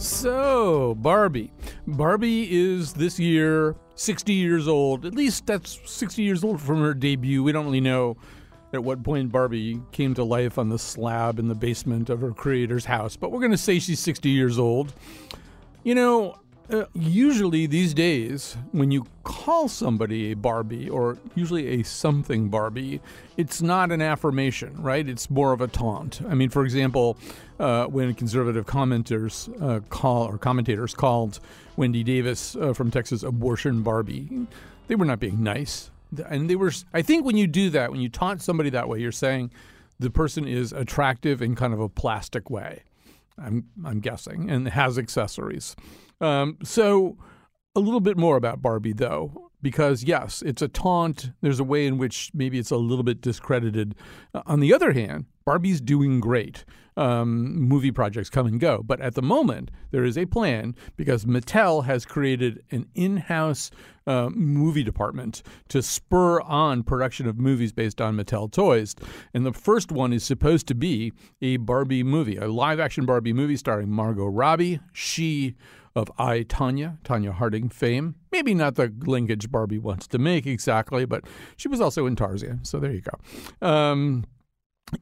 So, Barbie. Barbie is this year 60 years old. At least that's 60 years old from her debut. We don't really know at what point Barbie came to life on the slab in the basement of her creator's house, but we're going to say she's 60 years old. You know, uh, usually these days, when you call somebody a Barbie or usually a something Barbie, it's not an affirmation, right? It's more of a taunt. I mean, for example, uh, when conservative commenters uh, call or commentators called Wendy Davis uh, from Texas abortion Barbie, they were not being nice, and they were. I think when you do that, when you taunt somebody that way, you're saying the person is attractive in kind of a plastic way. I'm I'm guessing, and has accessories. Um, so, a little bit more about Barbie, though, because yes, it's a taunt. There's a way in which maybe it's a little bit discredited. Uh, on the other hand, Barbie's doing great. Um, movie projects come and go. But at the moment, there is a plan because Mattel has created an in house uh, movie department to spur on production of movies based on Mattel toys. And the first one is supposed to be a Barbie movie, a live action Barbie movie starring Margot Robbie. She of I, Tonya, Tonya Harding fame. Maybe not the linkage Barbie wants to make exactly, but she was also in Tarzan. So there you go. Um,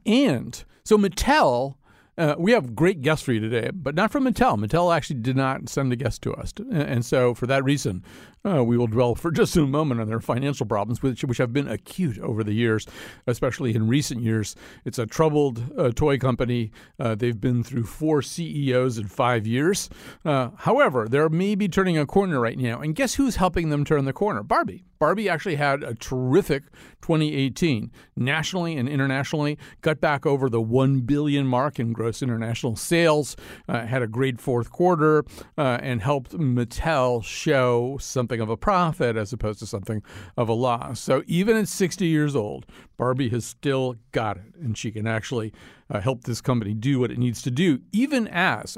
and so Mattel uh, we have great guests for you today, but not from Mattel. Mattel actually did not send a guest to us. And so, for that reason, uh, we will dwell for just a moment on their financial problems, which, which have been acute over the years, especially in recent years. It's a troubled uh, toy company. Uh, they've been through four CEOs in five years. Uh, however, they're maybe turning a corner right now. And guess who's helping them turn the corner? Barbie. Barbie actually had a terrific 2018 nationally and internationally, got back over the 1 billion mark in gross international sales, uh, had a great fourth quarter, uh, and helped Mattel show something of a profit as opposed to something of a loss. So even at 60 years old, Barbie has still got it, and she can actually uh, help this company do what it needs to do, even as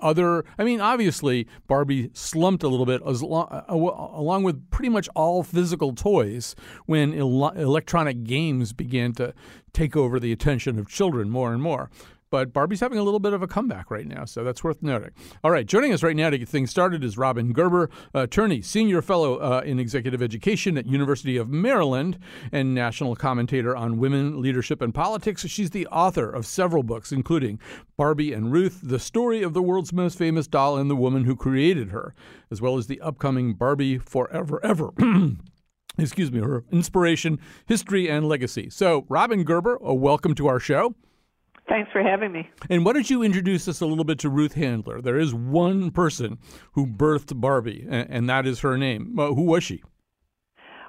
other i mean obviously barbie slumped a little bit as long, uh, along with pretty much all physical toys when el- electronic games began to take over the attention of children more and more but Barbie's having a little bit of a comeback right now, so that's worth noting. All right, joining us right now to get things started is Robin Gerber, attorney, senior fellow uh, in executive education at University of Maryland, and national commentator on women, leadership, and politics. She's the author of several books, including Barbie and Ruth: The Story of the World's Most Famous Doll and the Woman Who Created Her, as well as the upcoming Barbie Forever Ever. excuse me, her inspiration, history, and legacy. So, Robin Gerber, a welcome to our show. Thanks for having me. And why don't you introduce us a little bit to Ruth Handler? There is one person who birthed Barbie, and that is her name. Who was she?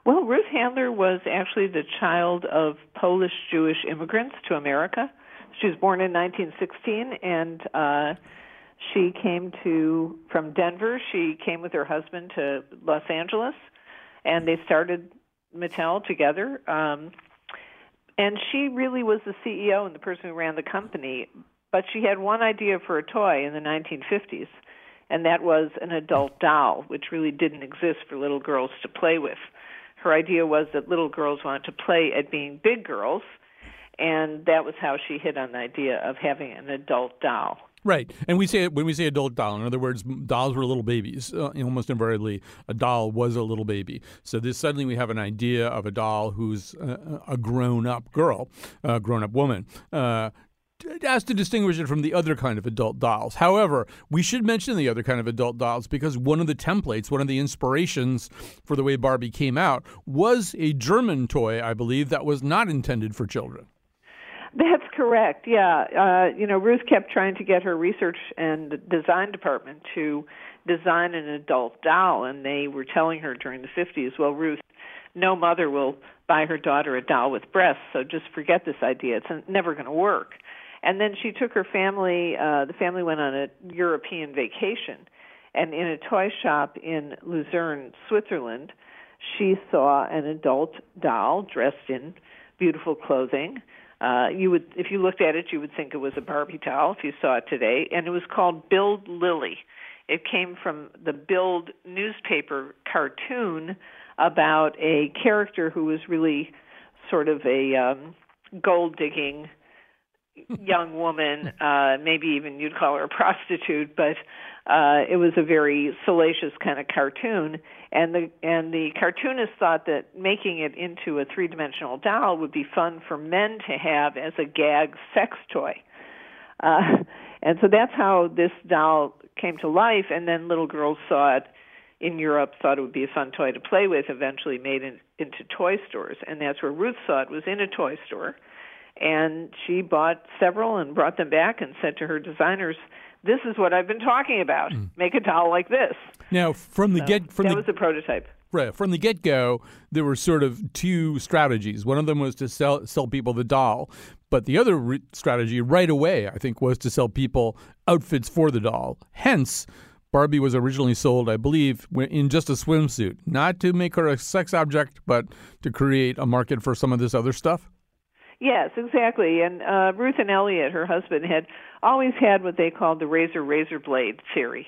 Well, Ruth Handler was actually the child of Polish Jewish immigrants to America. She was born in 1916, and uh, she came to from Denver. She came with her husband to Los Angeles, and they started Mattel together. Um, and she really was the CEO and the person who ran the company. But she had one idea for a toy in the 1950s, and that was an adult doll, which really didn't exist for little girls to play with. Her idea was that little girls wanted to play at being big girls, and that was how she hit on the idea of having an adult doll. Right, and we say when we say adult doll, in other words, dolls were little babies. Uh, almost invariably, a doll was a little baby. So this suddenly we have an idea of a doll who's a, a grown-up girl, a grown-up woman. Uh, as to distinguish it from the other kind of adult dolls. However, we should mention the other kind of adult dolls because one of the templates, one of the inspirations for the way Barbie came out was a German toy, I believe, that was not intended for children. That's correct. Yeah, uh, you know, Ruth kept trying to get her research and design department to design an adult doll, and they were telling her during the 50s, "Well, Ruth, no mother will buy her daughter a doll with breasts, so just forget this idea. It's never going to work." And then she took her family. Uh, the family went on a European vacation, And in a toy shop in Lucerne, Switzerland, she saw an adult doll dressed in beautiful clothing. Uh, you would, if you looked at it, you would think it was a Barbie doll if you saw it today, and it was called Bild Lilli. It came from the Bild newspaper cartoon about a character who was really sort of a um, gold digging young woman, uh, maybe even you'd call her a prostitute, but uh, it was a very salacious kind of cartoon. And the and the cartoonist thought that making it into a three dimensional doll would be fun for men to have as a gag sex toy. Uh, and so that's how this doll came to life. And then little girls saw it in Europe, thought it would be a fun toy to play with. Eventually, made it into toy stores, and that's where Ruth saw it was in a toy store and she bought several and brought them back and said to her designers, "This is what I've been talking about. Mm. Make a doll like this." Now, from the so get from that the, was the prototype. Right from the get go, there were sort of two strategies. One of them was to sell sell people the doll, but the other re- strategy, right away, I think, was to sell people outfits for the doll. Hence. Barbie was originally sold, I believe, in just a swimsuit, not to make her a sex object, but to create a market for some of this other stuff. Yes, exactly. And uh, Ruth and Elliot, her husband, had always had what they called the razor razor blade theory.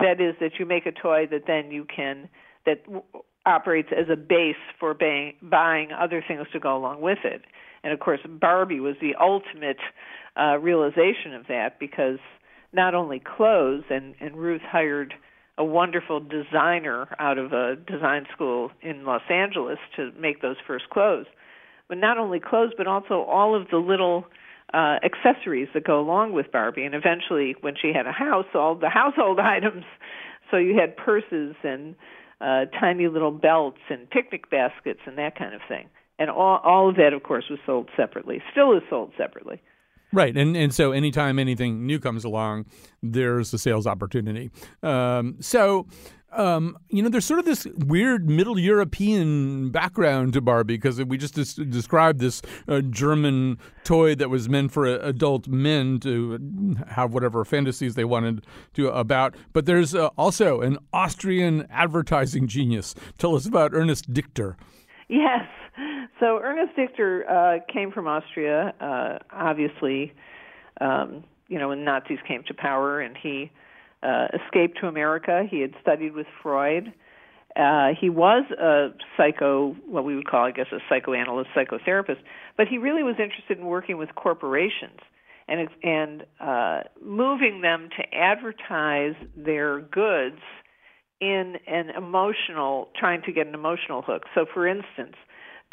That is, that you make a toy that then you can that w- operates as a base for buying, buying other things to go along with it. And of course, Barbie was the ultimate uh, realization of that because not only clothes, and, and Ruth hired a wonderful designer out of a design school in Los Angeles to make those first clothes but not only clothes, but also all of the little uh, accessories that go along with Barbie. And eventually, when she had a house, all the household items. So you had purses and uh, tiny little belts and picnic baskets and that kind of thing. And all, all of that, of course, was sold separately. Still is sold separately. Right, and and so anytime anything new comes along, there's a sales opportunity. Um, so um, you know, there's sort of this weird Middle European background to Barbie because we just des- described this uh, German toy that was meant for uh, adult men to have whatever fantasies they wanted to about. But there's uh, also an Austrian advertising genius. Tell us about Ernest Dichter. Yes. So Ernest Dichter uh, came from Austria, uh, obviously. Um, you know, when Nazis came to power, and he uh, escaped to America. He had studied with Freud. Uh, he was a psycho, what we would call, I guess, a psychoanalyst, psychotherapist, but he really was interested in working with corporations and and uh, moving them to advertise their goods in an emotional, trying to get an emotional hook. So, for instance,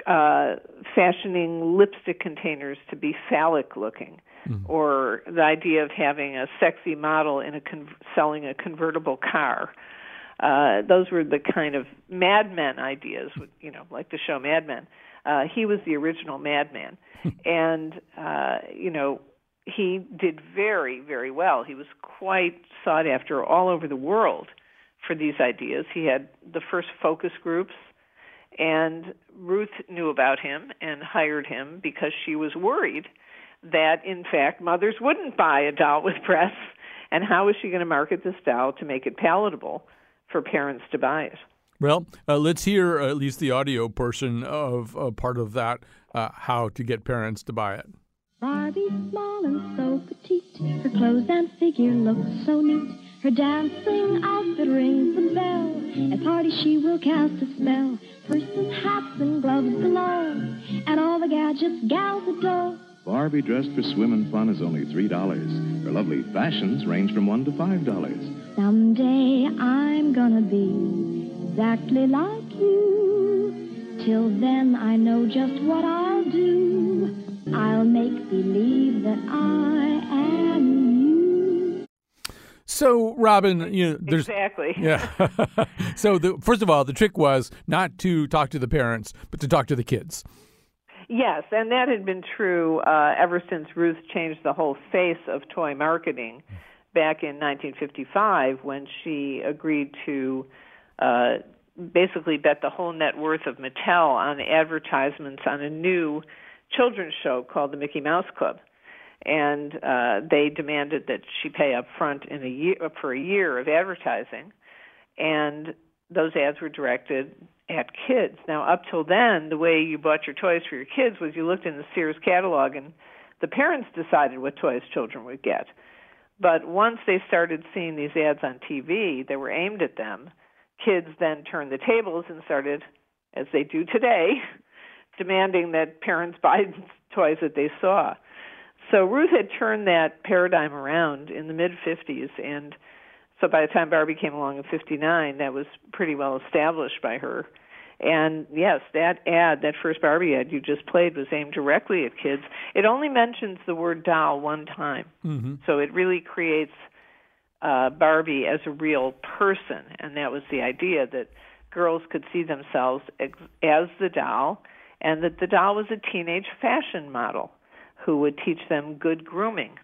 uh, fashioning lipstick containers to be phallic looking, mm. or the idea of having a sexy model in a con- selling a convertible car. Uh, those were the kind of Mad Men ideas, you know, like the show Mad Men. Uh, he was the original madman, and uh, you know he did very, very well. He was quite sought after all over the world for these ideas. He had the first focus groups and Ruth knew about him and hired him because she was worried that, in fact, mothers wouldn't buy a doll with breasts. And how is she going to market this doll to make it palatable for parents to buy it? Well, uh, let's hear at least the audio portion of uh, part of that, uh, how to get parents to buy it. Barbie, small and so petite, her clothes and figure look so neat. Her dancing outfit rings the bell. At parties she will cast a spell. Purses, hats, and gloves galore. And all the gadgets gals adore. Barbie dressed for swim and fun is only $3. Her lovely fashions range from 1 to $5. Someday I'm gonna be exactly like you. Till then I know just what I'll do. I'll make believe that I am you. so, Robin, you know, there's exactly. Yeah. so, the, first of all, the trick was not to talk to the parents, but to talk to the kids. Yes, and that had been true uh, ever since Ruth changed the whole face of toy marketing back in 1955 when she agreed to uh, basically bet the whole net worth of Mattel on advertisements on a new children's show called the Mickey Mouse Club and uh, they demanded that she pay up front in a year for a year of advertising. and those ads were directed at kids. Now, up till then, the way you bought your toys for your kids was you looked in the Sears catalog and the parents decided what toys children would get. But once they started seeing these ads on TV that were aimed at them, kids then turned the tables and started, as they do today, demanding that parents buy toys that they saw. So Ruth had turned that paradigm around in the mid 50s, and so by the time Barbie came along in 59, that was pretty well established by her. And yes, that ad, that first Barbie ad you just played, was aimed directly at kids. It only mentions the word doll one time, Mm-hmm. so it really creates uh, Barbie as a real person, and that was the idea that girls could see themselves ex- as the doll, and that the doll was a teenage fashion model who would teach them good grooming.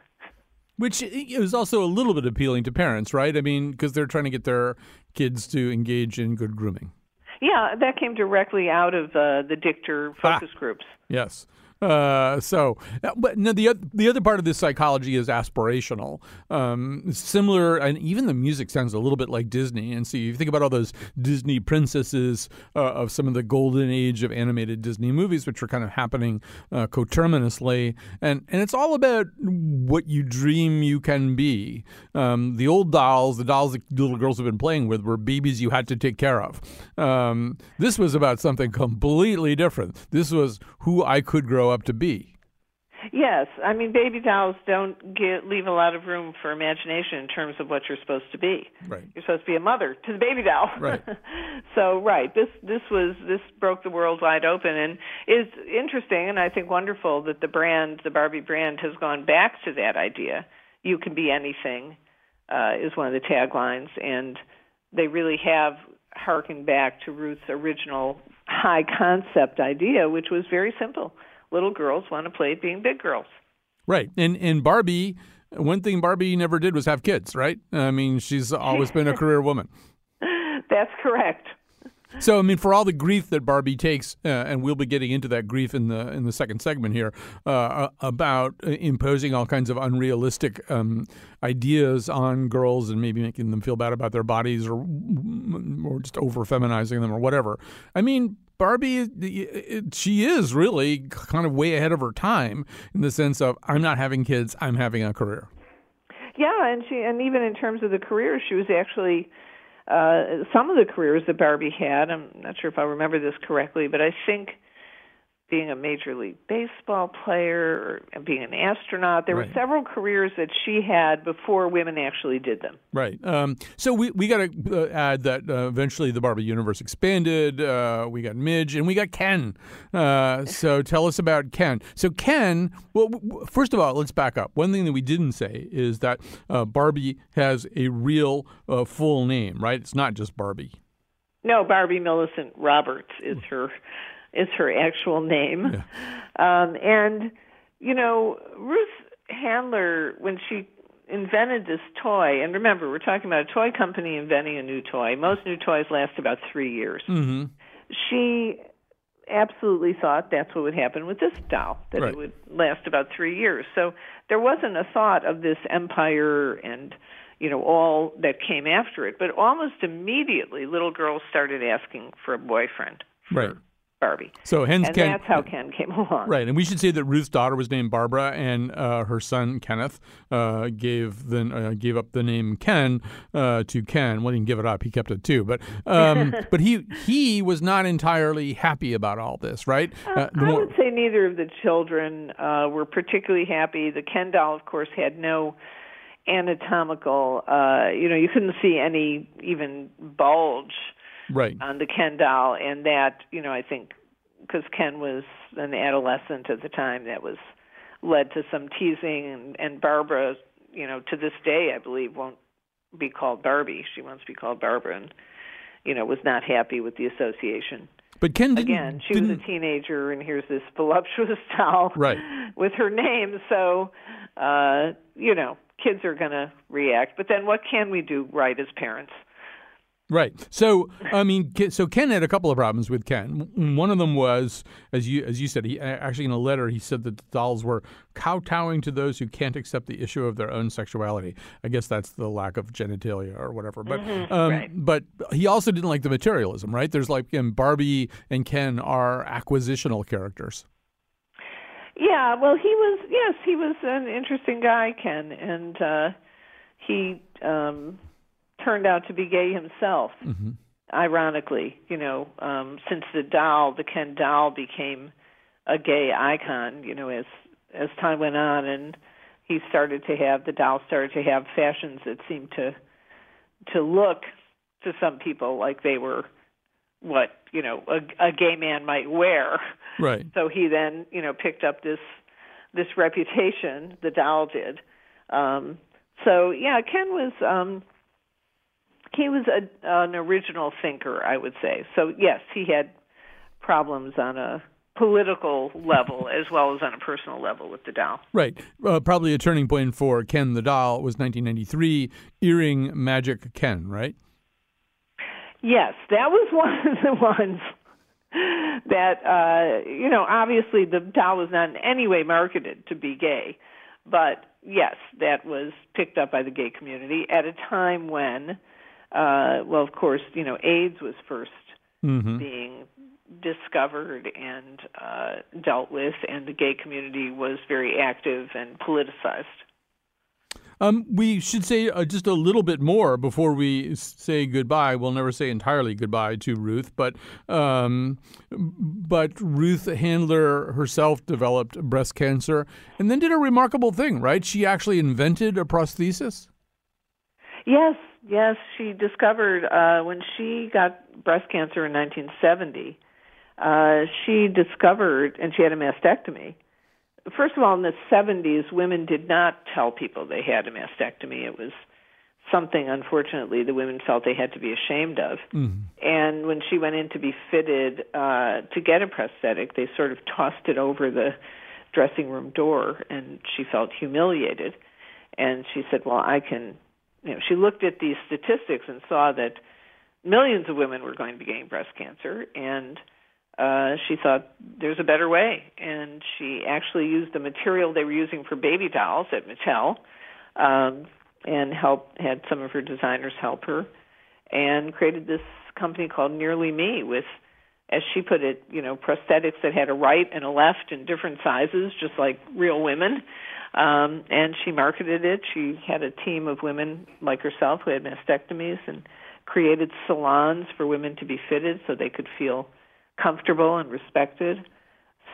Which is also a little bit appealing to parents, right? I mean, because they're trying to get their kids to engage in good grooming. Yeah, that came directly out of uh, the Dichter focus groups. Yes. Uh, so, uh, but no, the the other part of this psychology is aspirational. Um, similar, and even the music sounds a little bit like Disney. And so, you think about all those Disney princesses uh, of some of the golden age of animated Disney movies, which are kind of happening uh, coterminously, and and it's all about what you dream you can be. Um, the old dolls, the dolls that little girls have been playing with, were babies you had to take care of. Um, this was about something completely different. This was who I could grow up to be. Yes, I mean baby dolls don't get, leave a lot of room for imagination in terms of what you're supposed to be. Right. You're supposed to be a mother to the baby doll. Right. so right, this this was this broke the world wide open and is interesting and I think wonderful that the brand, the Barbie brand, has gone back to that idea. You can be anything uh, is one of the taglines, and they really have harkened back to Ruth's original high concept idea, which was very simple. Little girls want to play being big girls. Right. And and Barbie, one thing Barbie never did was have kids, right? I mean, she's always been a career woman. That's correct. So I mean, for all the grief that Barbie takes, uh, and we'll be getting into that grief in the in the second segment here uh, about imposing all kinds of unrealistic um, ideas on girls and maybe making them feel bad about their bodies or or just over feminizing them or whatever. I mean. Barbie, she is really kind of way ahead of her time in the sense of I'm not having kids, I'm having a career. Yeah, and she and even in terms of the career, she was actually uh, some of the careers that Barbie had. I'm not sure if I remember this correctly, but I think being a major league baseball player or being an astronaut, there Right. were several careers that she had before women actually did them. Right. Um, so we we got to uh, add that uh, eventually the Barbie universe expanded. Uh, we got Midge and we got Ken. Uh, so tell us about Ken. So Ken. Well, w- w- first of all, let's back up. One thing that we didn't say is that uh, Barbie has a real uh, full name. Right. It's not just Barbie. No, Barbie Millicent Roberts is her is her actual name. Um, and you know, Ruth Handler when she invented this toy, and remember, we're talking about a toy company inventing a new toy. Most new toys last about three years. Mm-hmm. She absolutely thought that's what would happen with this doll, that Right. it would last about three years. So there wasn't a thought of this empire and you know all that came after it. But almost immediately, little girls started asking for a boyfriend. Right. Barbie. So hence and Ken. that's how Ken came along. Right, and we should say that Ruth's daughter was named Barbara, and uh, her son Kenneth uh, gave the uh, gave up the name Ken uh, to Ken. Well, he didn't give it up; he kept it too. But um, but he he was not entirely happy about all this, right? Uh, the I more- would say neither of the children uh, were particularly happy. The Ken doll, of course, had no anatomical. Uh, you know, you couldn't see any even bulge right, on the Ken doll, and that you know I think because Ken was an adolescent at the time, that was led to some teasing, and, and Barbara, you know, to this day I believe won't be called Barbie. She wants to be called Barbara, and you know was not happy with the association. but Ken didn't. Again, she was didn't- a teenager, and here's this voluptuous doll Right. with her name. So, uh, you know, kids are going to react. But then, what can we do right as parents? Right. So, I mean, so Ken had a couple of problems with Ken. One of them was, as you as you said, he actually in a letter he said that the dolls were kowtowing to those who can't accept the issue of their own sexuality. I guess that's the lack of genitalia or whatever. But mm-hmm. um, right. but he also didn't like the materialism. Right. There's like and Barbie and Ken are acquisitional characters. Yeah. Well, he was. Yes, he was an interesting guy, Ken, and uh, he. Um, turned out to be gay himself. Mm-hmm. Ironically, you know, um, since the doll, the Ken doll, became a gay icon, you know, as as time went on, and he started to have the doll started to have fashions that seemed to to look to some people like they were what you know a, a gay man might wear. Right. So he then you know picked up this this reputation. The doll did. Um, so yeah, Ken was um, he was a, an original thinker, I would say. So yes, he had problems on a political level as well as on a personal level with the doll. Right. Uh, probably a turning point for Ken the doll was 1993, Earring Magic Ken, right? Yes, that was one of the ones that uh you know obviously the doll was not in any way marketed to be gay but yes that was picked up by the gay community at a time when uh, well, of course, you know, AIDS was 1st mm-hmm. being discovered and uh, dealt with, and the gay community was very active and politicized. Um, we should say uh, just a little bit more before we say goodbye. We'll never say entirely goodbye to Ruth, but um, but Ruth Handler herself developed breast cancer and then did a remarkable thing, right? She actually invented a prosthesis. Yes, yes, she discovered uh, when she got breast cancer in 1970. Uh, she discovered, and she had a mastectomy. First of all, in the 70s, women did not tell people they had a mastectomy. It was something, unfortunately, the women felt they had to be ashamed of. Mm-hmm. And when she went in to be fitted uh, to get a prosthetic, they sort of tossed it over the dressing room door, and she felt humiliated. And she said, "Well, I can you know, she looked at these statistics and saw that millions of women were going to be getting breast cancer, and uh, she thought there's a better way. And she actually used the material they were using for baby dolls at Mattel, um, and helped had some of her designers help her, and created this company called Nearly Me with as she put it, you know, prosthetics that had a right and a left in different sizes, just like real women. Um, and she marketed it. She had a team of women like herself who had mastectomies and created salons for women to be fitted so they could feel comfortable and respected.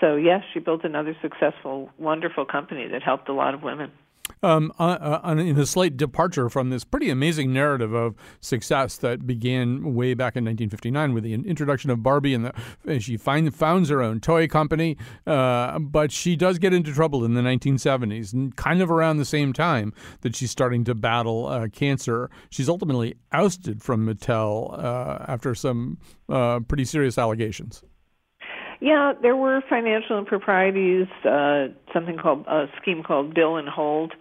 So, yes, she built another successful, wonderful company that helped a lot of women. Um, uh, uh, in a slight departure from this pretty amazing narrative of success that began way back in 1959 with the introduction of Barbie, and, the, and she find, founds her own toy company. Uh, but she does get into trouble in the 1970s, and kind of around the same time that she's starting to battle uh, cancer. She's ultimately ousted from Mattel after some pretty serious allegations. Yeah, there were financial improprieties, uh, something called a scheme called bill and hold,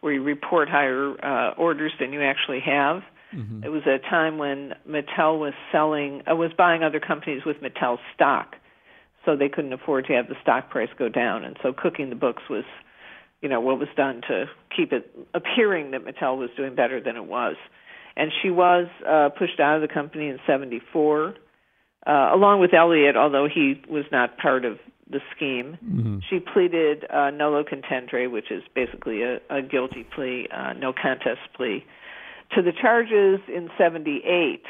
where you report higher uh, orders than you actually have. Mm-hmm. It was a time when Mattel was selling, uh, was buying other companies with Mattel stock, so they couldn't afford to have the stock price go down, and so cooking the books was, you know, what was done to keep it appearing that Mattel was doing better than it was. And she was uh, pushed out of the company in '74 uh, along with Elliot, although he was not part of the scheme. Mm-hmm. She pleaded uh, nolo contendere, which is basically a, a guilty plea, uh, no contest plea, to the charges in '78,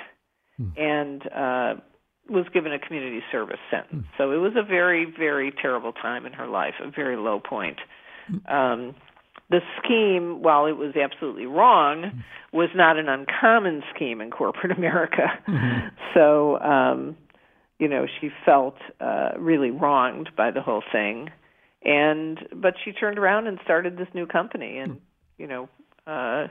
mm. and uh, was given a community service sentence. Mm. So it was a very, very terrible time in her life, a very low point. Um, the scheme, while it was absolutely wrong, was not an uncommon scheme in corporate America. Mm-hmm. So, um, you know, she felt uh, really wronged by the whole thing, and but she turned around and started this new company, and you know, uh,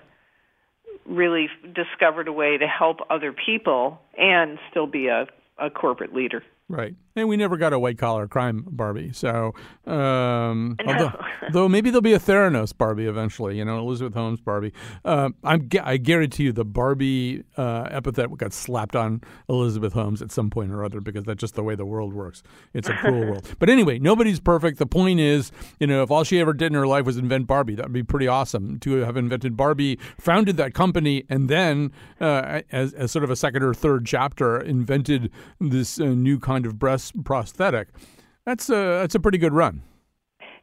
really discovered a way to help other people and still be a, a corporate leader. Right. And we never got a white collar crime Barbie. So, um, although, though maybe there'll be a Theranos Barbie eventually. You know, Elizabeth Holmes Barbie. Uh, I'm I guarantee you the Barbie uh, epithet got slapped on Elizabeth Holmes at some point or other because that's just the way the world works. It's a cruel world. But anyway, nobody's perfect. The point is, you know, if all she ever did in her life was invent Barbie, that'd be pretty awesome to have invented Barbie, founded that company, and then uh, as, as sort of a second or third chapter, invented this uh, new kind of breast prosthetic. That's a that's a pretty good run.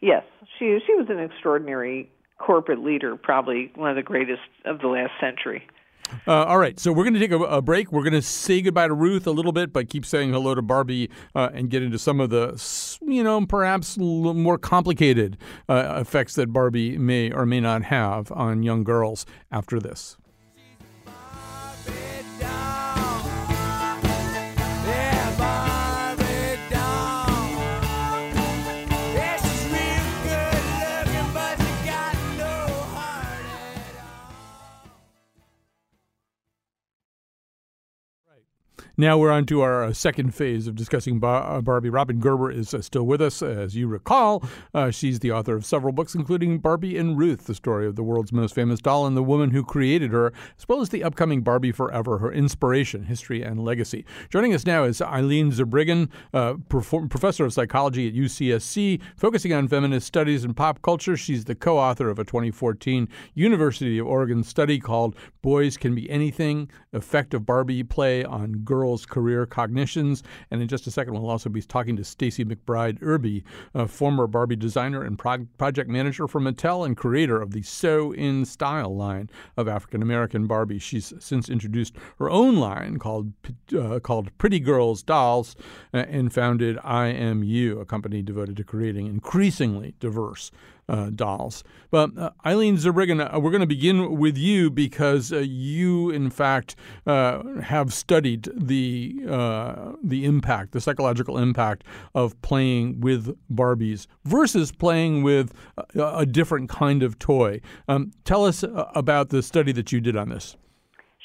Yes, she she was an extraordinary corporate leader, probably one of the greatest of the last century. Uh, all right, so we're going to take a, a break. We're going to say goodbye to Ruth a little bit, but keep saying hello to Barbie uh, and get into some of the, you know, perhaps more complicated uh, effects that Barbie may or may not have on young girls after this. Now we're on to our uh, second phase of discussing uh, Barbie. Robin Gerber is uh, still with us. As you recall, uh, she's the author of several books, including Barbie and Ruth, the story of the world's most famous doll and the woman who created her, as well as the upcoming Barbie Forever, her inspiration, history, and legacy. Joining us now is Eileen Zurbriggen, uh, professor of psychology at UCSC, focusing on feminist studies and pop culture. She's the co author of a 2014 University of Oregon study called Boys Can Be Anything Effect of Barbie Play on Girls career cognitions. And in just a second, we'll also be talking to Stacy McBride Irby, a former Barbie designer and pro- project manager for Mattel and creator of the So In Style line of African American Barbies. She's since introduced her own line called uh, called Pretty Girls Dolls uh, and founded IMU, a company devoted to creating increasingly diverse uh, dolls. But uh, Eileen Zurbriggen, uh, we're going to begin with you because uh, you, in fact, uh, have studied the the impact, the psychological impact of playing with Barbies versus playing with a, a different kind of toy. Um, tell us about the study that you did on this.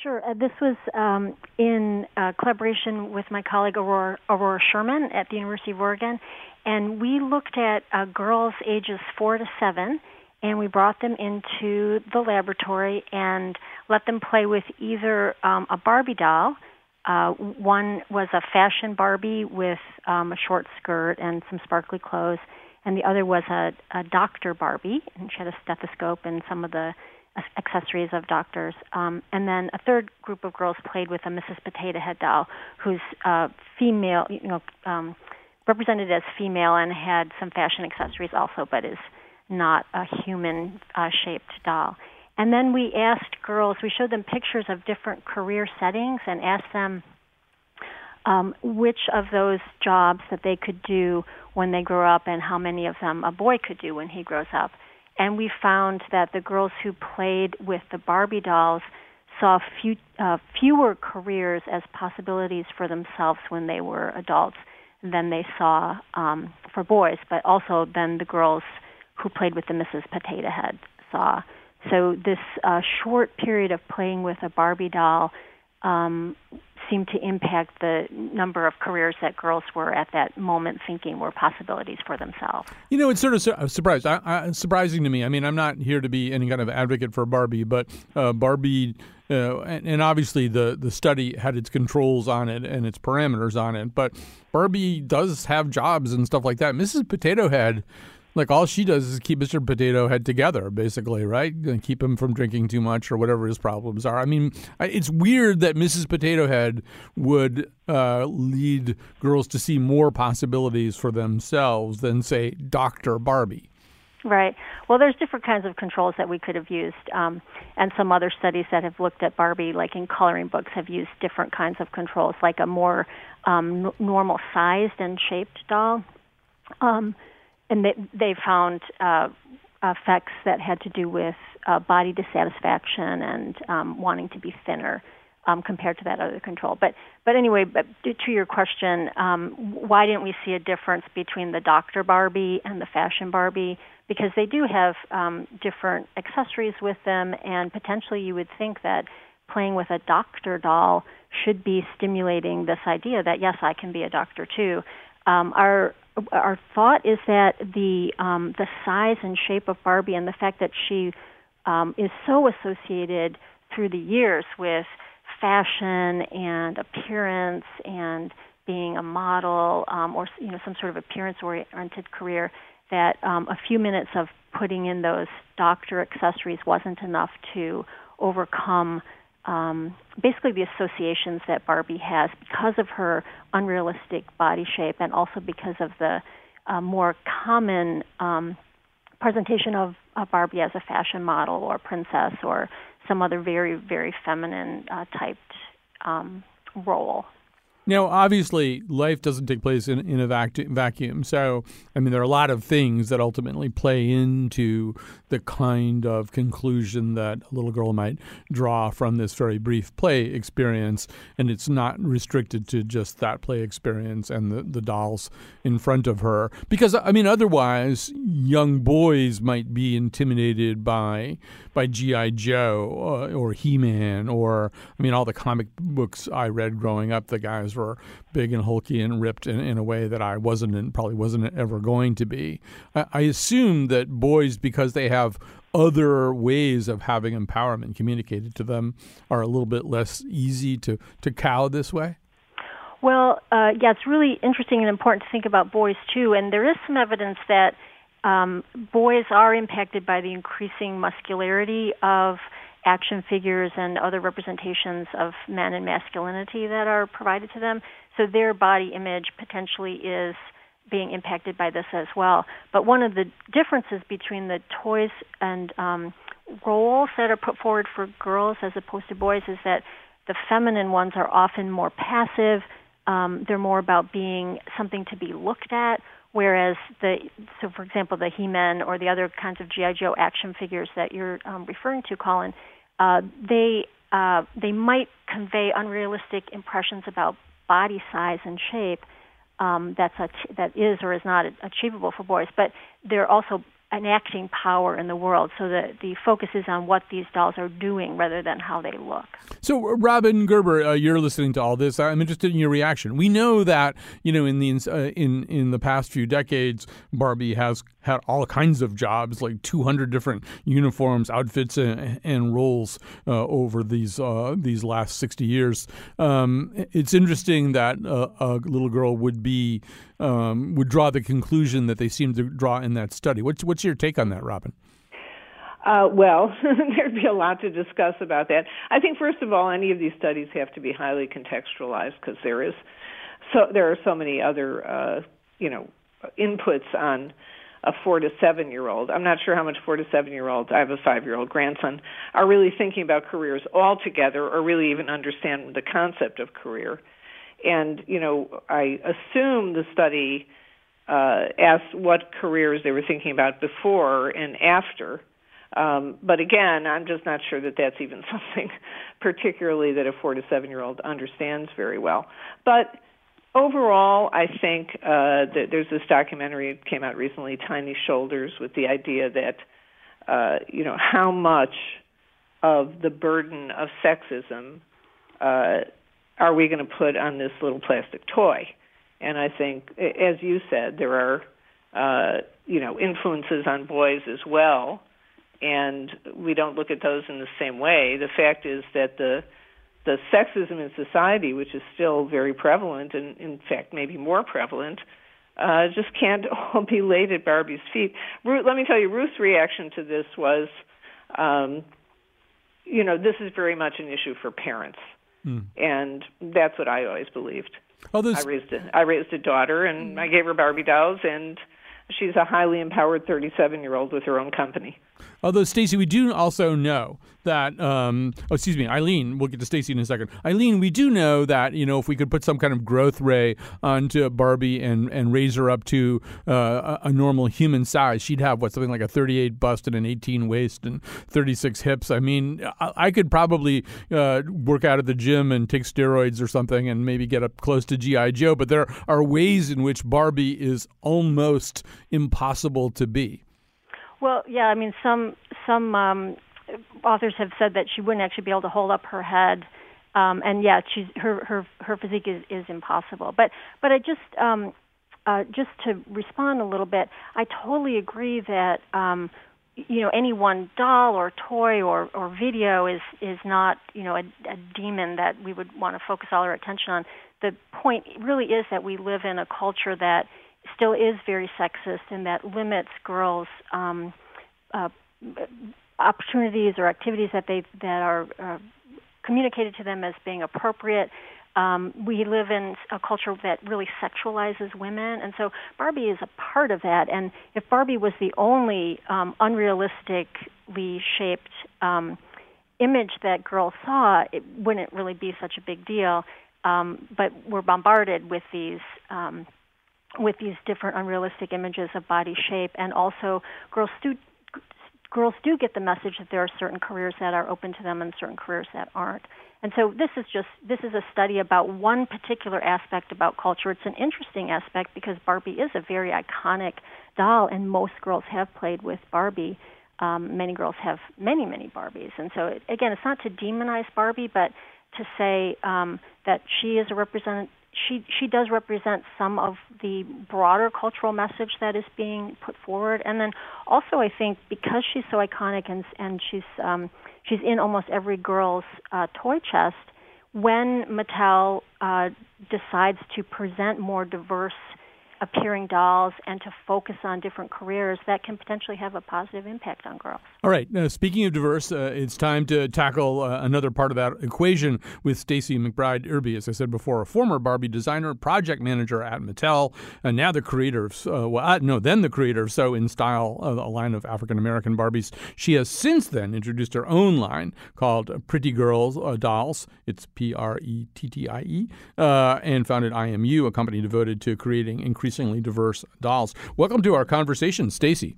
Sure. Uh, this was um, in uh, collaboration with my colleague Aurora, Aurora, Sherman at the University of Oregon, and we looked at uh, girls ages four to seven, and we brought them into the laboratory and let them play with either um, a Barbie doll. Uh, one was a fashion Barbie with um, a short skirt and some sparkly clothes, and the other was a, a doctor Barbie, and she had a stethoscope and some of the accessories of doctors. Um, and then a third group of girls played with a Mrs. Potato Head doll, who's uh, female, you know, um, represented as female and had some fashion accessories also, but is not a human uh, shaped doll. And then we asked girls, we showed them pictures of different career settings and asked them um, which of those jobs that they could do when they grow up and how many of them a boy could do when he grows up. And we found that the girls who played with the Barbie dolls saw few, uh, fewer careers as possibilities for themselves when they were adults than they saw um, for boys, but also than the girls who played with the Mrs. Potato Head saw. So this uh, short period of playing with a Barbie doll um, seemed to impact the number of careers that girls were at that moment thinking were possibilities for themselves. You know, it's sort of su- uh, surprised, I, I, surprising to me. I mean, I'm not here to be any kind of advocate for Barbie, but uh, Barbie. And, and, obviously, the, the study had its controls on it and its parameters on it. But Barbie does have jobs and stuff like that. Mrs. Potato Head like all she does is keep Mr. Potato Head together, basically, right? And keep him from drinking too much or whatever his problems are. I mean, it's weird that Mrs. Potato Head would uh, lead girls to see more possibilities for themselves than, say, Dr. Barbie. Right. Well, there's different kinds of controls that we could have used, um, and some other studies that have looked at Barbie, like in coloring books, have used different kinds of controls, like a more um, n- normal sized and shaped doll. Um, and they, they found uh, effects that had to do with uh, body dissatisfaction and um, wanting to be thinner um, compared to that other control. But but anyway, but to your question, um, why didn't we see a difference between the Dr. Barbie and the Fashion Barbie? Because they do have um, different accessories with them, and potentially you would think that playing with a doctor doll should be stimulating this idea that yes, I can be a doctor too. um, our our thought is that the um, the size and shape of Barbie and the fact that she um, is so associated through the years with fashion and appearance and being a model um, or you know some sort of appearance oriented career that um, a few minutes of putting in those doctor accessories wasn't enough to overcome um, basically the associations that Barbie has because of her unrealistic body shape and also because of the uh, more common um, presentation of, of Barbie as a fashion model or princess or some other very, very feminine uh, typed um, role. Now, obviously, life doesn't take place in, in a vacuum. So, I mean, there are a lot of things that ultimately play into the kind of conclusion that a little girl might draw from this very brief play experience. And it's not restricted to just that play experience and the, the dolls in front of her. Because, I mean, otherwise, young boys might be intimidated by, by G.I. Joe uh, or He Man or, I mean, all the comic books I read growing up, the guys were big and hulky and ripped in, in a way that I wasn't and probably wasn't ever going to be. I, I assume that boys, because they have other ways of having empowerment communicated to them, are a little bit less easy to, to cow this way? Well, uh, yeah, it's really interesting and important to think about boys too. And there is some evidence that um, boys are impacted by the increasing muscularity of action figures and other representations of men and masculinity that are provided to them. So their body image potentially is being impacted by this as well. But one of the differences between the toys and um, roles that are put forward for girls as opposed to boys is that the feminine ones are often more passive. Um, they're more about being something to be looked at, whereas the so for example the He-Man or the other kinds of GI Joe action figures that you're um, referring to, Colin, uh, they uh, they might convey unrealistic impressions about body size and shape um, that's a, that is or is not achievable for boys, but they're also enacting power in the world. So the, the focus is on what these dolls are doing rather than how they look. So, Robin Gerber, uh, you're listening to all this. I'm interested in your reaction. We know that you know in the uh, in in the past few decades, Barbie has had all kinds of jobs, like 200 different uniforms, outfits, and, and roles uh, over these uh, these last 60 years. Um, it's interesting that uh, a little girl would be um, would draw the conclusion that they seem to draw in that study. What's what's your take on that, Robin? Uh, well, there'd be a lot to discuss about that. I think, first of all, any of these studies have to be highly contextualized because there is so there are so many other uh, you know inputs on a four to seven year old. I'm not sure how much four to seven year olds, I have a five year old grandson, are really thinking about careers altogether or really even understand the concept of career. And, you know, I assume the study uh, asked what careers they were thinking about before and after. Um, but again, I'm just not sure that that's even something particularly that a four to seven year old understands very well. But overall, I think uh, that there's this documentary that came out recently, Tiny Shoulders, with the idea that uh, you know how much of the burden of sexism uh, are we going to put on this little plastic toy? And I think, as you said, there are uh, you know influences on boys as well, and we don't look at those in the same way. The fact is that the the sexism in society, which is still very prevalent, and in fact maybe more prevalent, uh, just can't all be laid at Barbie's feet. Ruth, let me tell you, Ruth's reaction to this was, um, you know, this is very much an issue for parents, mm. and that's what I always believed. Oh. I raised a, I raised a daughter, and I gave her Barbie dolls, and she's a highly empowered 37 year old with her own company. Although, Stacy, we do also know that, um, oh, excuse me, Eileen, we'll get to Stacy in a second. Eileen, we do know that, you know, if we could put some kind of growth ray onto Barbie and, and raise her up to uh, a normal human size, she'd have, what, something like a 38 bust and an 18 waist and 36 hips. I mean, I, I could probably uh, work out at the gym and take steroids or something and maybe get up close to G.I. Joe, but there are ways in which Barbie is almost impossible to be. Well, yeah, I mean, some some um, authors have said that she wouldn't actually be able to hold up her head, um, and yeah, she's her her her physique is is impossible. But but I just um, uh, just to respond a little bit, I totally agree that um, you know any one doll or toy or, or video is is not you know a, a demon that we would want to focus all our attention on. The point really is that we live in a culture that still is very sexist and that limits girls' um, uh, opportunities or activities that they that are uh, communicated to them as being appropriate. Um, we live in a culture that really sexualizes women, and so Barbie is a part of that. And if Barbie was the only um, unrealistically shaped um, image that girls saw, it wouldn't really be such a big deal. Um, but we're bombarded with these um, with these different unrealistic images of body shape, and also girls do girls do get the message that there are certain careers that are open to them and certain careers that aren't. And so this is just this is a study about one particular aspect about culture. It's an interesting aspect because Barbie is a very iconic doll, and most girls have played with Barbie. Um, many girls have many many Barbies, and so it, again, it's not to demonize Barbie, but to say um, that she is a represent she she does represent some of the broader cultural message that is being put forward, and then also I think because she's so iconic and and she's um, she's in almost every girl's uh, toy chest. When Mattel uh, decides to present more diverse appearing dolls and to focus on different careers that can potentially have a positive impact on girls. All right. Now, speaking of diverse, uh, it's time to tackle uh, another part of that equation with Stacy McBride Irby. As I said before, a former Barbie designer, project manager at Mattel, and now the creator of, uh, well, uh, no, then the creator of So in Style, uh, a line of African American Barbies. She has since then introduced her own line called Prettie Girls uh, Dolls. It's P R E T T I E, and founded IMU, a company devoted to creating increasing increasingly diverse dolls. Welcome to our conversation, Stacy.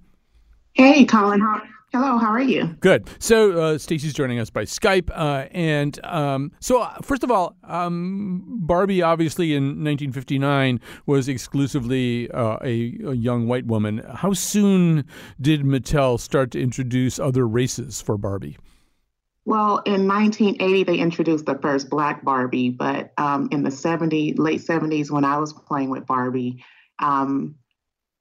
Hey, Colin. How, hello. How are you? Good. So uh, Stacy's joining us by Skype, uh, and um, so uh, first of all, um, Barbie obviously in 1959 was exclusively uh, a, a, young white woman. How soon did Mattel start to introduce other races for Barbie? Well, in 1980, they introduced the first black Barbie, but um, in the 70s, late 70s, when I was playing with Barbie, um,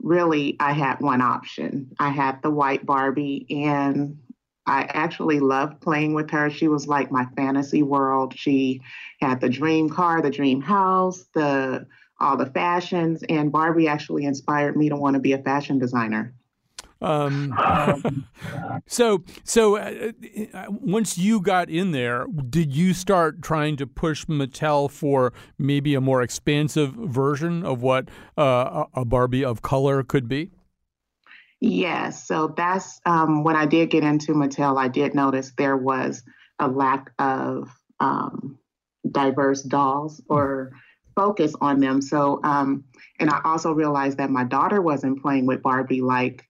really I had one option. I had the white Barbie, and I actually loved playing with her. She was like my fantasy world. She had the dream car, the dream house, the all the fashions, and Barbie actually inspired me to want to be a fashion designer. Um, so, so uh, uh, once you got in there, did you start trying to push Mattel for maybe a more expansive version of what uh, a Barbie of color could be? Yes. So that's um, when I did get into Mattel. I did notice there was a lack of um, diverse dolls or focus on them. So, um, and I also realized that my daughter wasn't playing with Barbie like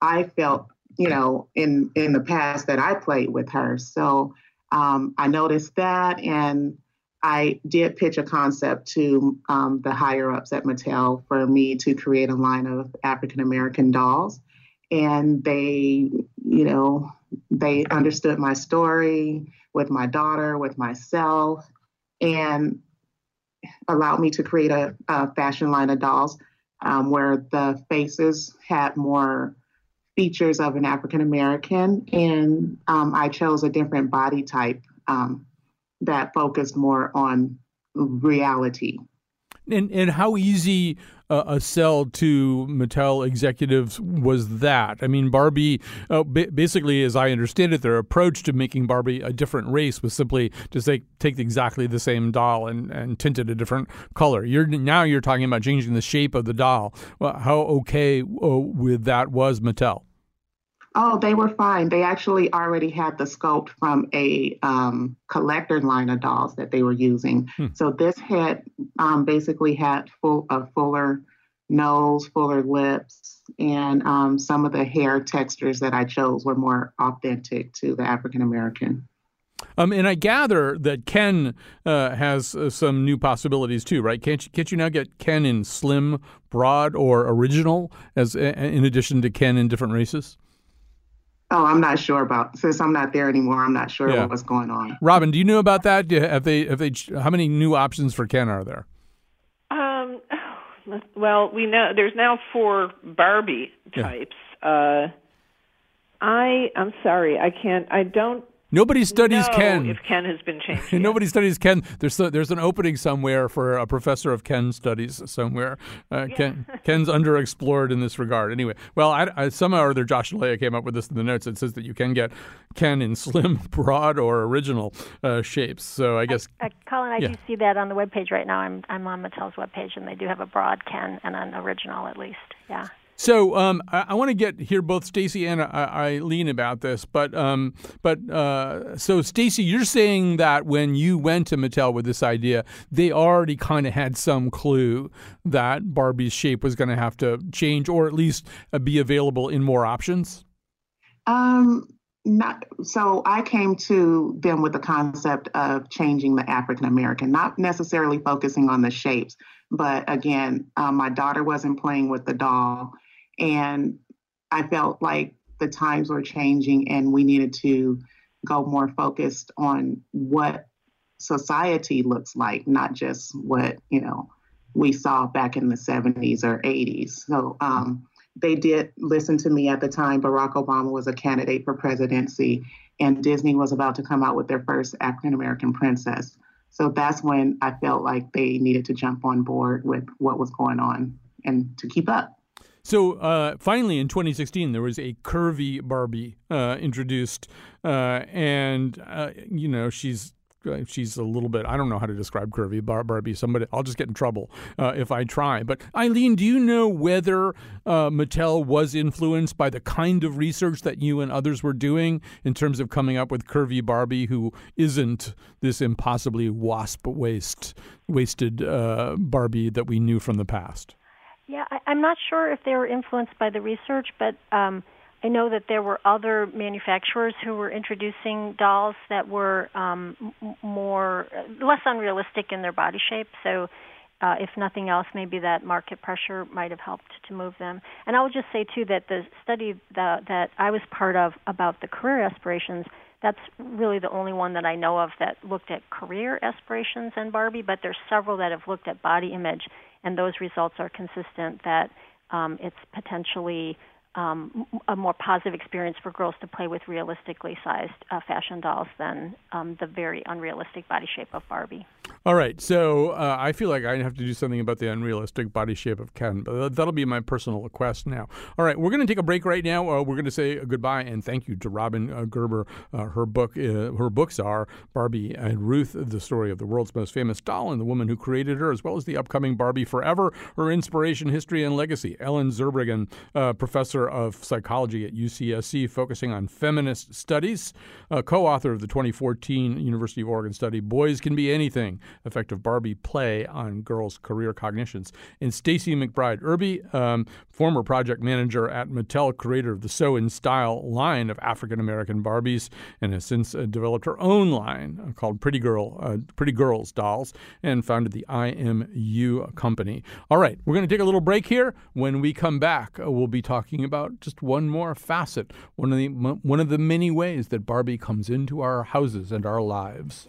I felt, you know, in in the past that I played with her. So um, I noticed that, and I did pitch a concept to um, the higher ups at Mattel for me to create a line of African American dolls, and they, you know, they understood my story with my daughter, with myself, and allowed me to create a, a fashion line of dolls um, where the faces had more features of an African American, and um, I chose a different body type um, that focused more on reality. And and how easy uh, a sell to Mattel executives was that? I mean, Barbie, uh, basically, as I understand it, their approach to making Barbie a different race was simply to say, take exactly the same doll and, and tint it a different color. You're now you're talking about changing the shape of the doll. Well, how okay uh, with that was Mattel? Oh, they were fine. They actually already had the sculpt from a um, collector line of dolls that they were using. Hmm. So this head um, basically had full a fuller nose, fuller lips, and um, some of the hair textures that I chose were more authentic to the African American. Um, and I gather that Ken uh, has uh, some new possibilities too, right? Can't you, can't you now get Ken in slim, broad, or original as in addition to Ken in different races? Oh, I'm not sure about since I'm not there anymore. I'm not sure yeah. what's going on. Robin, do you know about that? Have they have they how many new options for Ken are there? Um, well, we know there's now four Barbie types. Yeah. Uh, I I'm sorry, I can't. I don't Nobody studies no, Ken. If Ken has been changed, nobody studies Ken. There's there's an opening somewhere for a professor of Ken studies somewhere. Uh, yeah. Ken, Ken's underexplored in this regard. Anyway, well, I, I, somehow or other, Josh and came up with this in the notes. It says that you can get Ken in slim, broad, or original uh, shapes. So I guess, uh, Colin, I yeah. do see that on the webpage right now. I'm I'm on Mattel's webpage, and they do have a broad Ken and an original at least. Yeah. So um, I, I want to get hear both Stacy and uh, Eileen about this, but um, but uh, so Stacy, you're saying that when you went to Mattel with this idea, they already kind of had some clue that Barbie's shape was going to have to change, or at least uh, be available in more options. Um, not so. I came to them with the concept of changing the African American, not necessarily focusing on the shapes, but again, um, my daughter wasn't playing with the doll and I felt like the times were changing and we needed to go more focused on what society looks like, not just what, you know, we saw back in the 70s or 80s. So um, they did listen to me at the time. Barack Obama was a candidate for presidency, and Disney was about to come out with their first African American princess. So that's when I felt like they needed to jump on board with what was going on and to keep up. So uh, finally, in 2016, there was a curvy Barbie uh, introduced, uh, and uh, you know she's uh, she's a little bit I don't know how to describe curvy Bar- Barbie. Somebody I'll just get in trouble uh, if I try. But Eileen, do you know whether Mattel was influenced by the kind of research that you and others were doing in terms of coming up with curvy Barbie, who isn't this impossibly wasp waist waisted Barbie that we knew from the past? Yeah, I, I'm not sure if they were influenced by the research, but um, I know that there were other manufacturers who were introducing dolls that were um, more less unrealistic in their body shape. So, uh, if nothing else, maybe that market pressure might have helped to move them. And I will just say too that the study that, that I was part of about the career aspirations that's really the only one that I know of that looked at career aspirations in Barbie, but there's several that have looked at body image, and those results are consistent that um, it's potentially um, a more positive experience for girls to play with realistically sized uh, fashion dolls than um, the very unrealistic body shape of Barbie. All right, so uh, I feel like I have to do something about the unrealistic body shape of Ken, but that'll be my personal request now. All right, we're going to take a break right now. Uh, we're going to say goodbye and thank you to Robin uh, Gerber. Uh, her book, uh, her books are Barbie and Ruth: The Story of the World's Most Famous Doll and the Woman Who Created Her, as well as the upcoming Barbie Forever: Her Inspiration, History, and Legacy. Eileen Zurbriggen, professor of psychology at UCSC, focusing on feminist studies, co-author of the 2014 University of Oregon study "Boys Can Be Anything." effect of Barbie play on girls' career cognitions. And Stacy McBride Irby, um, former project manager at Mattel, creator of the So in Style line of African American Barbies, and has since uh, developed her own line uh, called Prettie Girl, uh, Prettie Girls Dolls, and founded the IMU company. All right, we're going to take a little break here. When we come back, uh, we'll be talking about just one more facet, one of the one of the many ways that Barbie comes into our houses and our lives.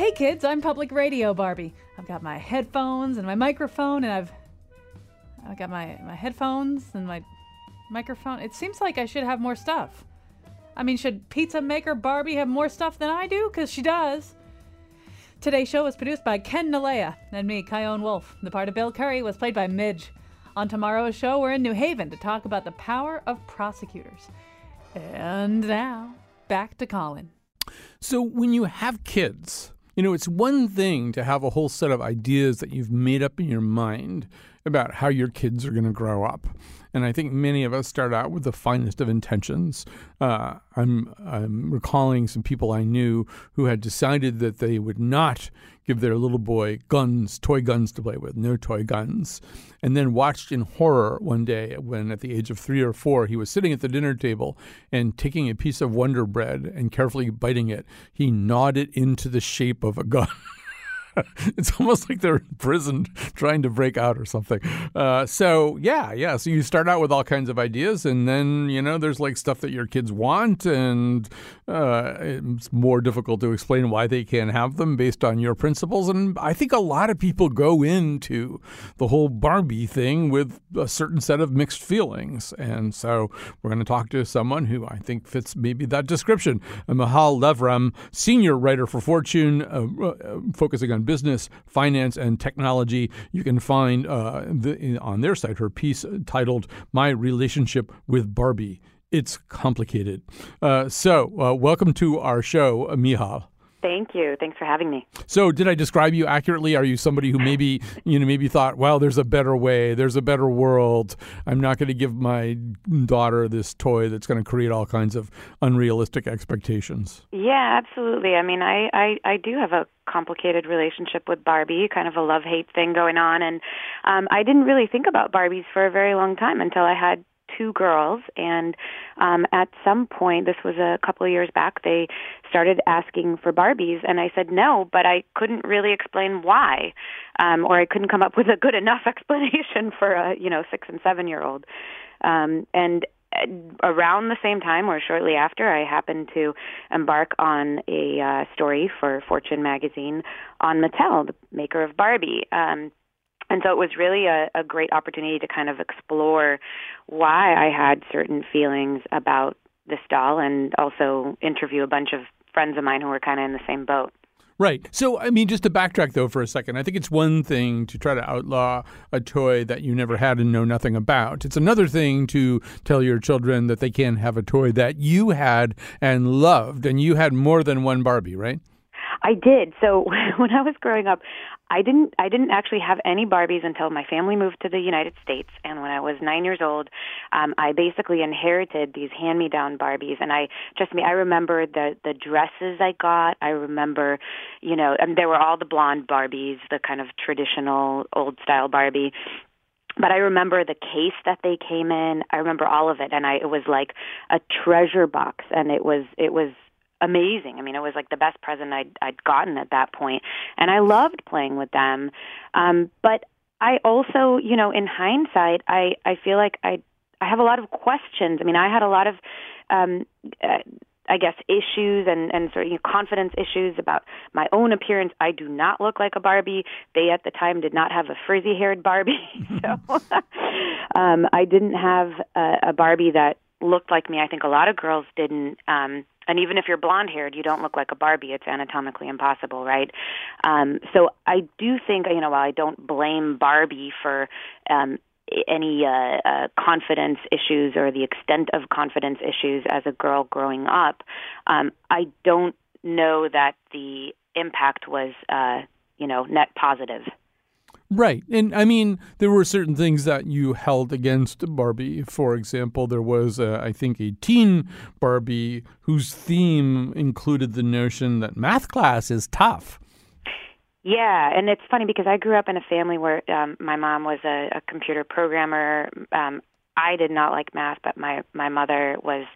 Hey kids, I'm Public Radio Barbie. I've got my headphones and my microphone, and I've I've got my, my headphones and my microphone. It seems like I should have more stuff. I mean, should pizza maker Barbie have more stuff than I do? Because she does. Today's show was produced by Ken Nalea and me, Chion Wolf. The part of Bill Curry was played by Midge. On tomorrow's show, we're in New Haven to talk about the power of prosecutors. And now, back to Colin. So, when you have kids, you know, it's one thing to have a whole set of ideas that you've made up in your mind about how your kids are going to grow up. And I think many of us start out with the finest of intentions. Uh, I'm, I'm recalling some people I knew who had decided that they would not give their little boy guns, toy guns to play with, no toy guns, and then watched in horror one day when, at the age of three or four, he was sitting at the dinner table and taking a piece of Wonder Bread and carefully biting it. He gnawed it into the shape of a gun. it's almost like they're imprisoned trying to break out or something. Uh, so yeah, yeah. So you start out with all kinds of ideas, and then you know there's like stuff that your kids want, and uh, it's more difficult to explain why they can't have them based on your principles. And I think a lot of people go into the whole Barbie thing with a certain set of mixed feelings, and so we're going to talk to someone who I think fits maybe that description. Michal Lev-Ram, senior writer for Fortune, uh, uh focusing on business, finance, and technology. You can find uh, the, on their site her piece titled "My Relationship with Barbie." It's complicated. Uh, so, uh, welcome to our show, Michal. Thank you. Thanks for having me. So, did I describe you accurately? Are you somebody who maybe, you know, maybe thought, well, there's a better way, there's a better world. I'm not going to give my daughter this toy that's going to create all kinds of unrealistic expectations. Yeah, absolutely. I mean, I I, I do have a complicated relationship with Barbie, kind of a love hate thing going on, and um, I didn't really think about Barbies for a very long time until I had two girls, and um, at some point, this was a couple of years back, they started asking for Barbies, and I said no, but I couldn't really explain why, um, or I couldn't come up with a good enough explanation for a you know six and seven year old. Um, and around the same time or shortly after, I happened to embark on a uh, story for Fortune magazine on Mattel, the maker of Barbie. Um, and so it was really a, a great opportunity to kind of explore why I had certain feelings about this doll and also interview a bunch of friends of mine who were kind of in the same boat. Right. So, I mean, just to backtrack though for a second, I think it's one thing to try to outlaw a toy that you never had and know nothing about. It's another thing to tell your children that they can't have a toy that you had and loved, and you had more than one Barbie, right? I did. So when I was growing up, I didn't I didn't actually have any Barbies until my family moved to the United States. And when I was 9 years old um I basically inherited these hand-me-down Barbies. And I trust me I remember the the dresses I got. I remember you know and there were all the blonde Barbies the kind of traditional old style Barbie. But I remember the case that they came in. I remember all of it, and I it was like a treasure box, and it was it was amazing. I mean, it was like the best present I'd I'd gotten at that point, and I loved playing with them. Um, but I also, you know, in hindsight, I I feel like I I have a lot of questions. I mean, I had a lot of um, uh, I guess issues and and sort of you know, confidence issues about my own appearance. I do not look like a Barbie. They at the time did not have a frizzy haired Barbie, so um, I didn't have a, a Barbie that looked like me. I think a lot of girls didn't. Um, and even if you're blonde haired, you don't look like a Barbie. It's anatomically impossible, right? Um, so I do think, you know, while I don't blame Barbie for um, any uh, uh, confidence issues or the extent of confidence issues as a girl growing up, um, I don't know that the impact was, uh, you know, net positive. Right. And I mean, there were certain things that you held against Barbie. For example, there was, uh, I think, a teen Barbie whose theme included the notion that math class is tough. Yeah, and it's funny because I grew up in a family where um, my mom was a, a computer programmer. Um, I did not like math, but my my mother was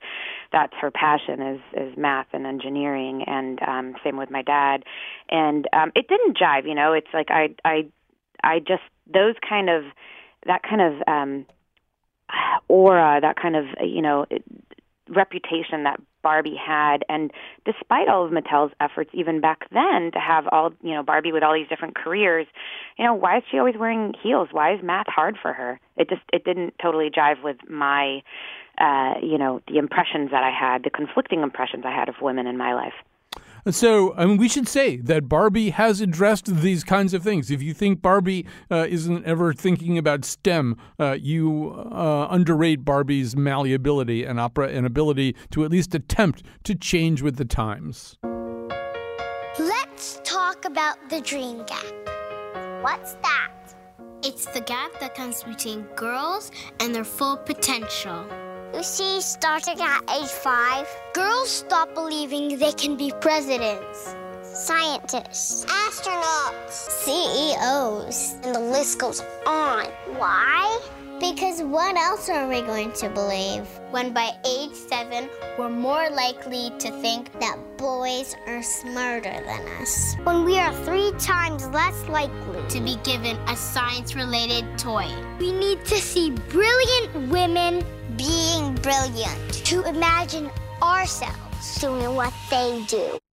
that's her passion is is math and engineering and um same with my dad and um it didn't jive you know it's like i i I just those kind of that kind of um aura, that kind of you know reputation that Barbie had, and despite all of Mattel's efforts, even back then, to have all you know Barbie with all these different careers, you know, why is she always wearing heels? Why is math hard for her? It just it didn't totally jive with my, uh, you know, the impressions that I had, the conflicting impressions I had of women in my life. So, I mean, we should say that Barbie has addressed these kinds of things. If you think Barbie uh, isn't ever thinking about STEM, uh, you uh, underrate Barbie's malleability and opera and ability to at least attempt to change with the times. Let's talk about the dream gap. What's that? It's the gap that comes between girls and their full potential. You see, starting at age five, girls stop believing they can be presidents, scientists, astronauts, CEOs, and the list goes on. Why? Because what else are we going to believe? When by age seven, we're more likely to think that boys are smarter than us. When we are three times less likely to be given a science related toy. We need to see brilliant women being brilliant, to imagine ourselves doing what they do.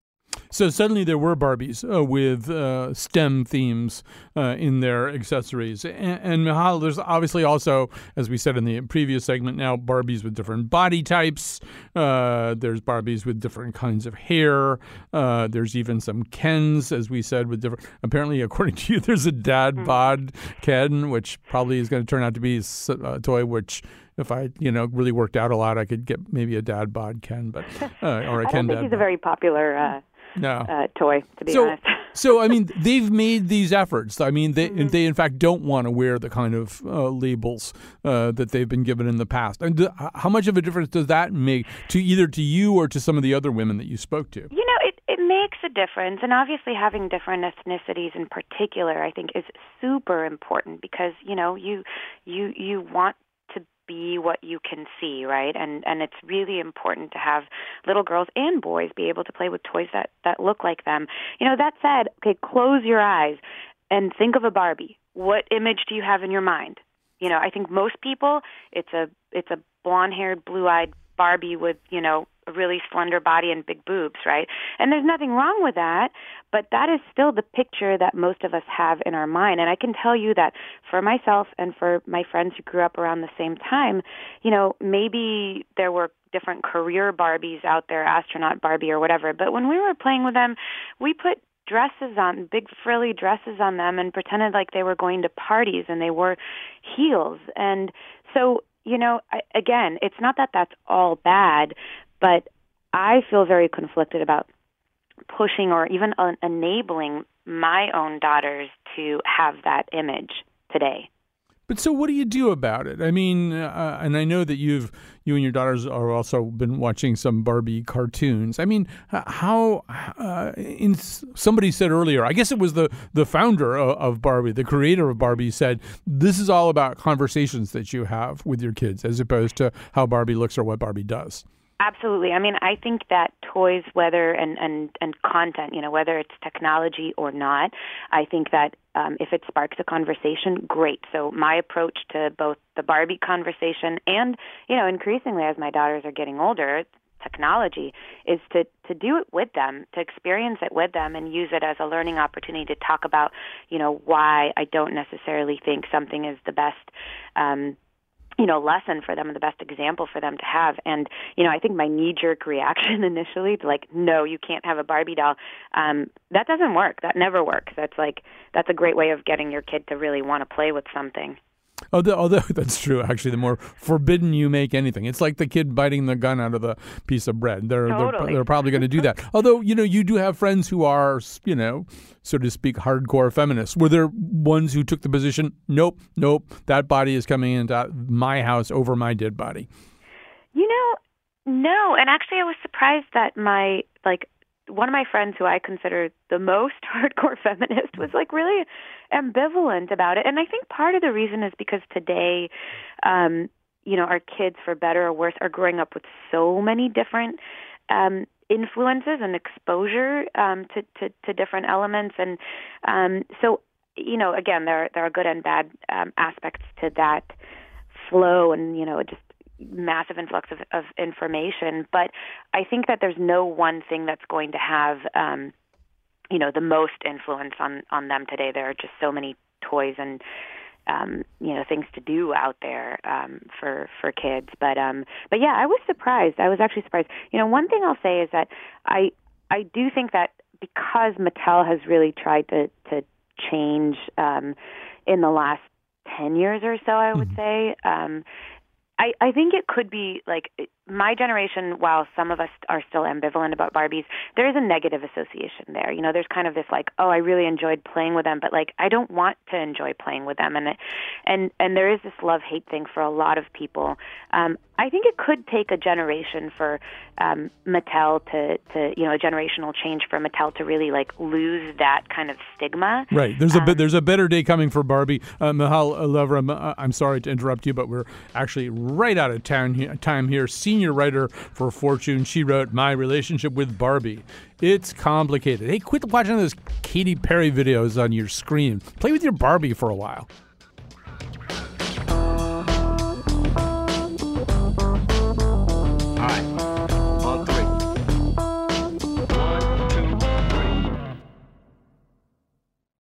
So suddenly there were Barbies uh, with uh, STEM themes uh, in their accessories. And, and Michal, there's obviously also, as we said in the previous segment, now Barbies with different body types. Uh, there's Barbies with different kinds of hair. Uh, there's even some Kens, as we said, with different. Apparently, according to you, there's a dad Hmm. bod Ken, which probably is going to turn out to be a toy which. If I, you know, really worked out a lot, I could get maybe a dad bod Ken, but uh, or a I Ken don't think dad. he's a very popular uh, No. uh, toy, to be so, honest. so I mean, they've made these efforts. I mean, they Mm-hmm. they in fact don't want to wear the kind of uh, labels uh, that they've been given in the past. And do, how much of a difference does that make to either to you or to some of the other women that you spoke to? You know, it, it makes a difference. And obviously, having different ethnicities in particular, I think, is super important because, you know, you, you, you want to be what you can see, right? And and it's really important to have little girls and boys be able to play with toys that that look like them. You know, that said, okay, close your eyes and think of a Barbie. What image do you have in your mind? You know, I think most people it's a it's a blonde-haired, blue-eyed Barbie with, you know, a really slender body and big boobs, right? And there's nothing wrong with that, but that is still the picture that most of us have in our mind. And I can tell you that for myself and for my friends who grew up around the same time, you know, maybe there were different career Barbies out there, astronaut Barbie or whatever, but when we were playing with them, we put dresses on big frilly dresses on them and pretended like they were going to parties and they wore heels and so you know I, again it's not that that's all bad but i feel very conflicted about pushing or even enabling my own daughters to have that image today But so, what do you do about it? I mean, uh, and I know that you've you and your daughters are also been watching some Barbie cartoons. I mean, how? Uh, in somebody said earlier, I guess it was the the founder of, of Barbie, the creator of Barbie, said this is all about conversations that you have with your kids, as opposed to how Barbie looks or what Barbie does. Absolutely. I mean, I think that toys, whether and and and content, you know, whether it's technology or not, I think that um, if it sparks a conversation, great. So my approach to both the Barbie conversation and, you know, increasingly as my daughters are getting older, technology is to to do it with them, to experience it with them, and use it as a learning opportunity to talk about, you know, why I don't necessarily think something is the best. Um, you know lesson for them and the best example for them to have. And you know i think my knee jerk reaction initially like no you can't have a barbie doll um that doesn't work. That never works. That's like that's a great way of getting your kid to really want to play with something Although, although that's true, actually, the more forbidden you make anything, it's like the kid biting the gun out of the piece of bread. They're Totally. they're, they're probably going to do that. although, you know, you do have friends who are, you know, so to speak, hardcore feminists. Were there ones who took the position? Nope, nope, that body is coming into my house over my dead body. You know, no. And actually, I was surprised that my like one of my friends who I consider the most hardcore feminist was like really ambivalent about it. And I think part of the reason is because today, um, you know, our kids, for better or worse, are growing up with so many different um, influences and exposure um, to, to to different elements, and um, so you know, again, there there are good and bad um, aspects to that flow, and you know, just massive influx of, of information. But I think that there's no one thing that's going to have, um, you know, the most influence on on them today. There are just so many toys and um, you know things to do out there um, for for kids. But um, but yeah, I was surprised. I was actually surprised. You know, one thing I'll say is that I I do think that because Mattel has really tried to to change um, in the last ten years or so, I would say. Um, I, I think it could be like my generation, while some of us are still ambivalent about Barbies, there is a negative association there. You know, there's kind of this like, oh, I really enjoyed playing with them, but like I don't want to enjoy playing with them, and it, and and there is this love hate thing for a lot of people. Um, I think it could take a generation for um, Mattel to, to, you know, a generational change for Mattel to really like lose that kind of stigma. Right. There's um, a there's a better day coming for Barbie. Uh, Michal Lev-Ram, uh, I'm sorry to interrupt you, but we're actually right out of town here, time here. Senior writer for Fortune. She wrote My Relationship with Barbie. It's complicated. Hey, quit watching those Katy Perry videos on your screen. Play with your Barbie for a while.